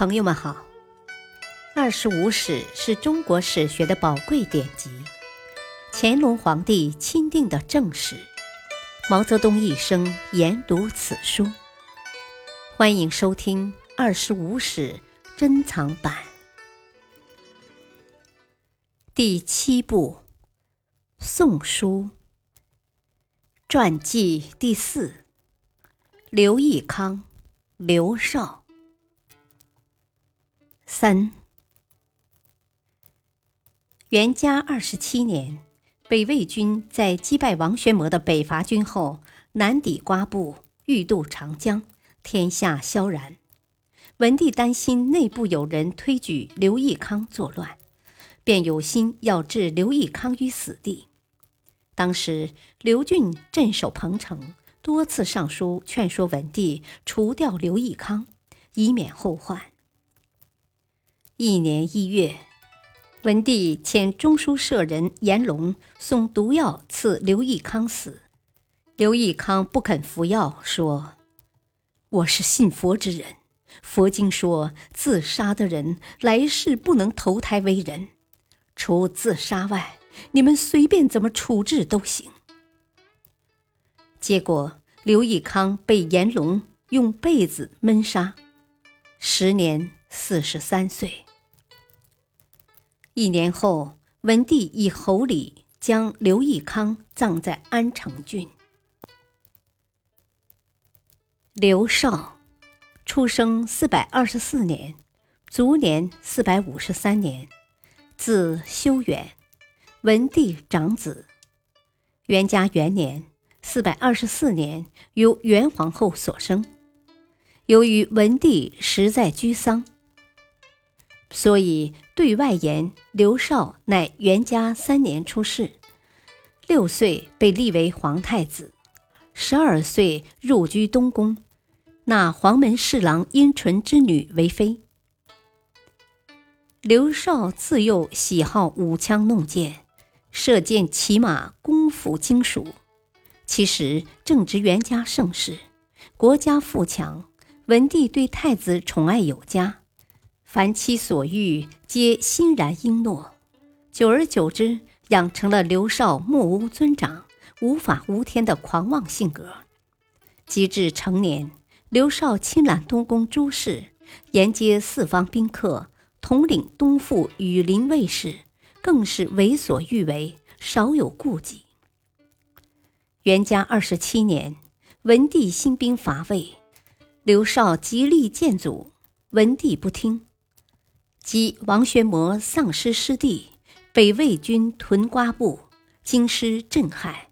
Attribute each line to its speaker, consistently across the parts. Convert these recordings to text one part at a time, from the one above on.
Speaker 1: 朋友们好，《二十五史》是中国史学的宝贵典籍，乾隆皇帝钦定的正史，毛泽东一生研读此书。欢迎收听《二十五史》珍藏版第七部《宋书》传记第四：刘义康、刘少。三，元嘉二十七年，北魏军在击败王玄谟的北伐军后，南抵瓜埠，欲渡长江，天下萧然。文帝担心内部有人推举刘义康作乱，便有心要置刘义康于死地。当时刘俊镇守彭城，多次上书劝说文帝除掉刘义康，以免后患。一年一月，文帝遣中书舍人严龙送毒药赐刘义康死。刘义康不肯服药，说：“我是信佛之人，佛经说自杀的人来世不能投胎为人。除自杀外，你们随便怎么处置都行。”结果，刘义康被严龙用被子闷杀，时年四十三岁。一年后，文帝以侯礼将刘义康葬在安城郡。刘绍，出生四百二十四年，卒年四百五十三年，字修远，文帝长子。元嘉元年（四百二十四年），由元皇后所生。由于文帝实在居丧。所以对外言，刘绍乃元嘉三年出世，六岁被立为皇太子，十二岁入居东宫，纳黄门侍郎殷纯之女为妃。刘绍自幼喜好舞枪弄剑，射箭骑马，功夫精熟。其实正值元嘉盛世，国家富强，文帝对太子宠爱有加。凡其所欲，皆欣然应诺。久而久之，养成了刘少目无尊长、无法无天的狂妄性格。及至成年，刘少亲揽东宫诸事，沿接四方宾客，统领东府羽林卫士，更是为所欲为，少有顾忌。元嘉二十七年，文帝兴兵伐魏，刘少极力谏阻，文帝不听。即王玄谟丧失失地，北魏军屯瓜埠，京师震撼。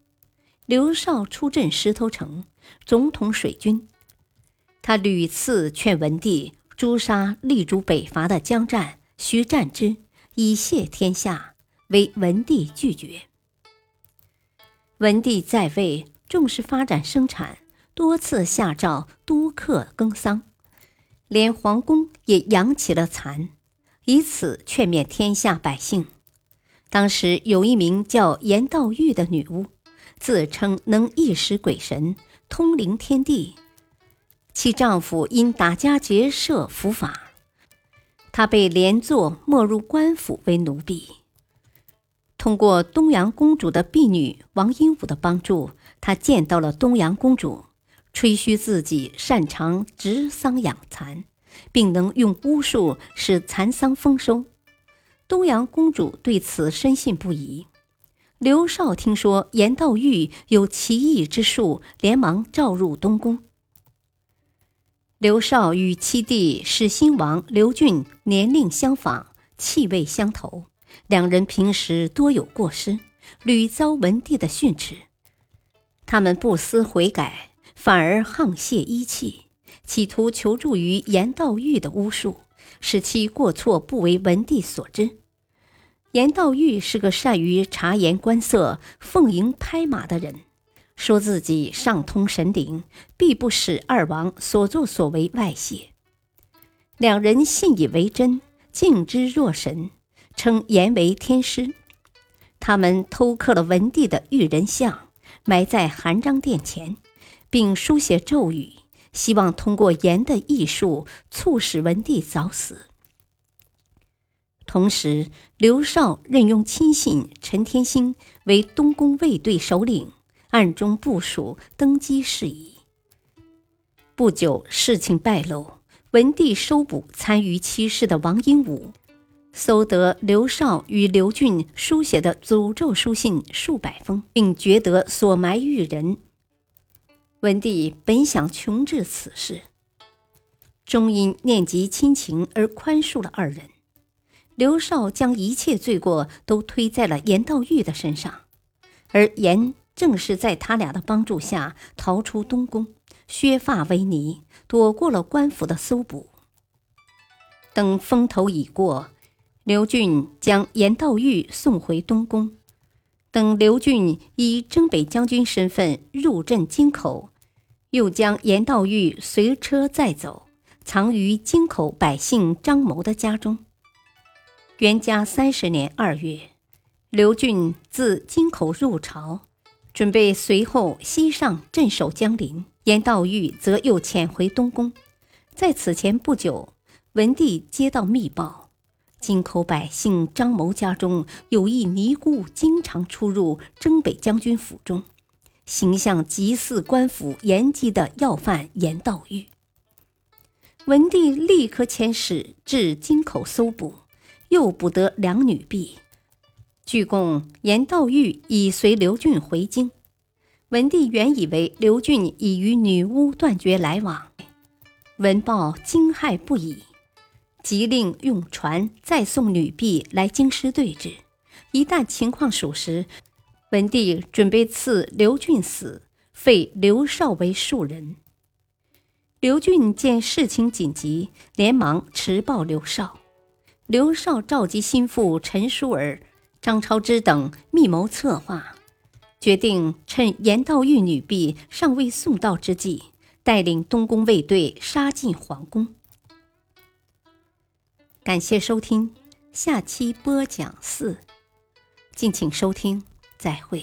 Speaker 1: 刘绍出镇石头城，总统水军。他屡次劝文帝诛杀力主北伐的江战、徐战之，以谢天下，为文帝拒绝。文帝在位，重视发展生产，多次下诏督课耕桑，连皇宫也养起了蚕。以此劝勉天下百姓。当时有一名叫严道玉的女巫，自称能一识鬼神，通灵天地。其丈夫因打家劫舍伏法，她被连坐没入官府为奴婢。通过东阳公主的婢女王英武的帮助，她见到了东阳公主，吹嘘自己擅长植桑养蚕。并能用巫术使蚕桑丰收，东阳公主对此深信不疑。刘少听说严道玉有奇异之术，连忙召入东宫。刘少与七弟始兴王刘俊年龄相仿，气味相投，两人平时多有过失，屡遭文帝的训斥。他们不思悔改，反而沆瀣一气。企图求助于严道玉的巫术，使其过错不为文帝所知。严道玉是个善于察言观色、奉迎拍马的人，说自己上通神灵，必不使二王所作所为外泄。两人信以为真，敬之若神，称严为天师。他们偷刻了文帝的玉人像，埋在含章殿前，并书写咒语。希望通过言的艺术促使文帝早死。同时，刘绍任用亲信陈天兴为东宫卫队首领，暗中部署登基事宜。不久，事情败露，文帝收捕参与起事的王英武，搜得刘绍与刘俊书写的诅咒书信数百封，并觉得所埋玉人。文帝本想穷治此事，终因念及亲情而宽恕了二人。刘绍将一切罪过都推在了严道玉的身上，而严正是在他俩的帮助下逃出东宫，削发为尼，躲过了官府的搜捕。等风头已过，刘俊将严道玉送回东宫。等刘俊以征北将军身份入镇京口，又将严道玉随车载走，藏于京口百姓张谋的家中。元嘉三十年二月，刘俊自京口入朝，准备随后西上镇守江陵。严道玉则又潜回东宫。在此前不久，文帝接到密报，京口百姓张谋家中有一尼姑，经常出入征北将军府中，形象极似官府严缉的要犯严道玉。文帝立刻遣使至京口搜捕。又捕得两女婢，据供严道玉已随刘俊回京。文帝原以为刘俊已与女巫断绝来往，闻报惊骇不已，即令用船再送女婢来京师对质。一旦情况属实，文帝准备赐刘俊死，废刘绍为庶人。刘俊见事情紧急，连忙持报刘绍。刘绍召集心腹陈叔儿、张超之等密谋策划，决定趁严道玉女婢尚未送到之际，带领东宫卫队杀进皇宫。感谢收听，下期播讲四，敬请收听，再会。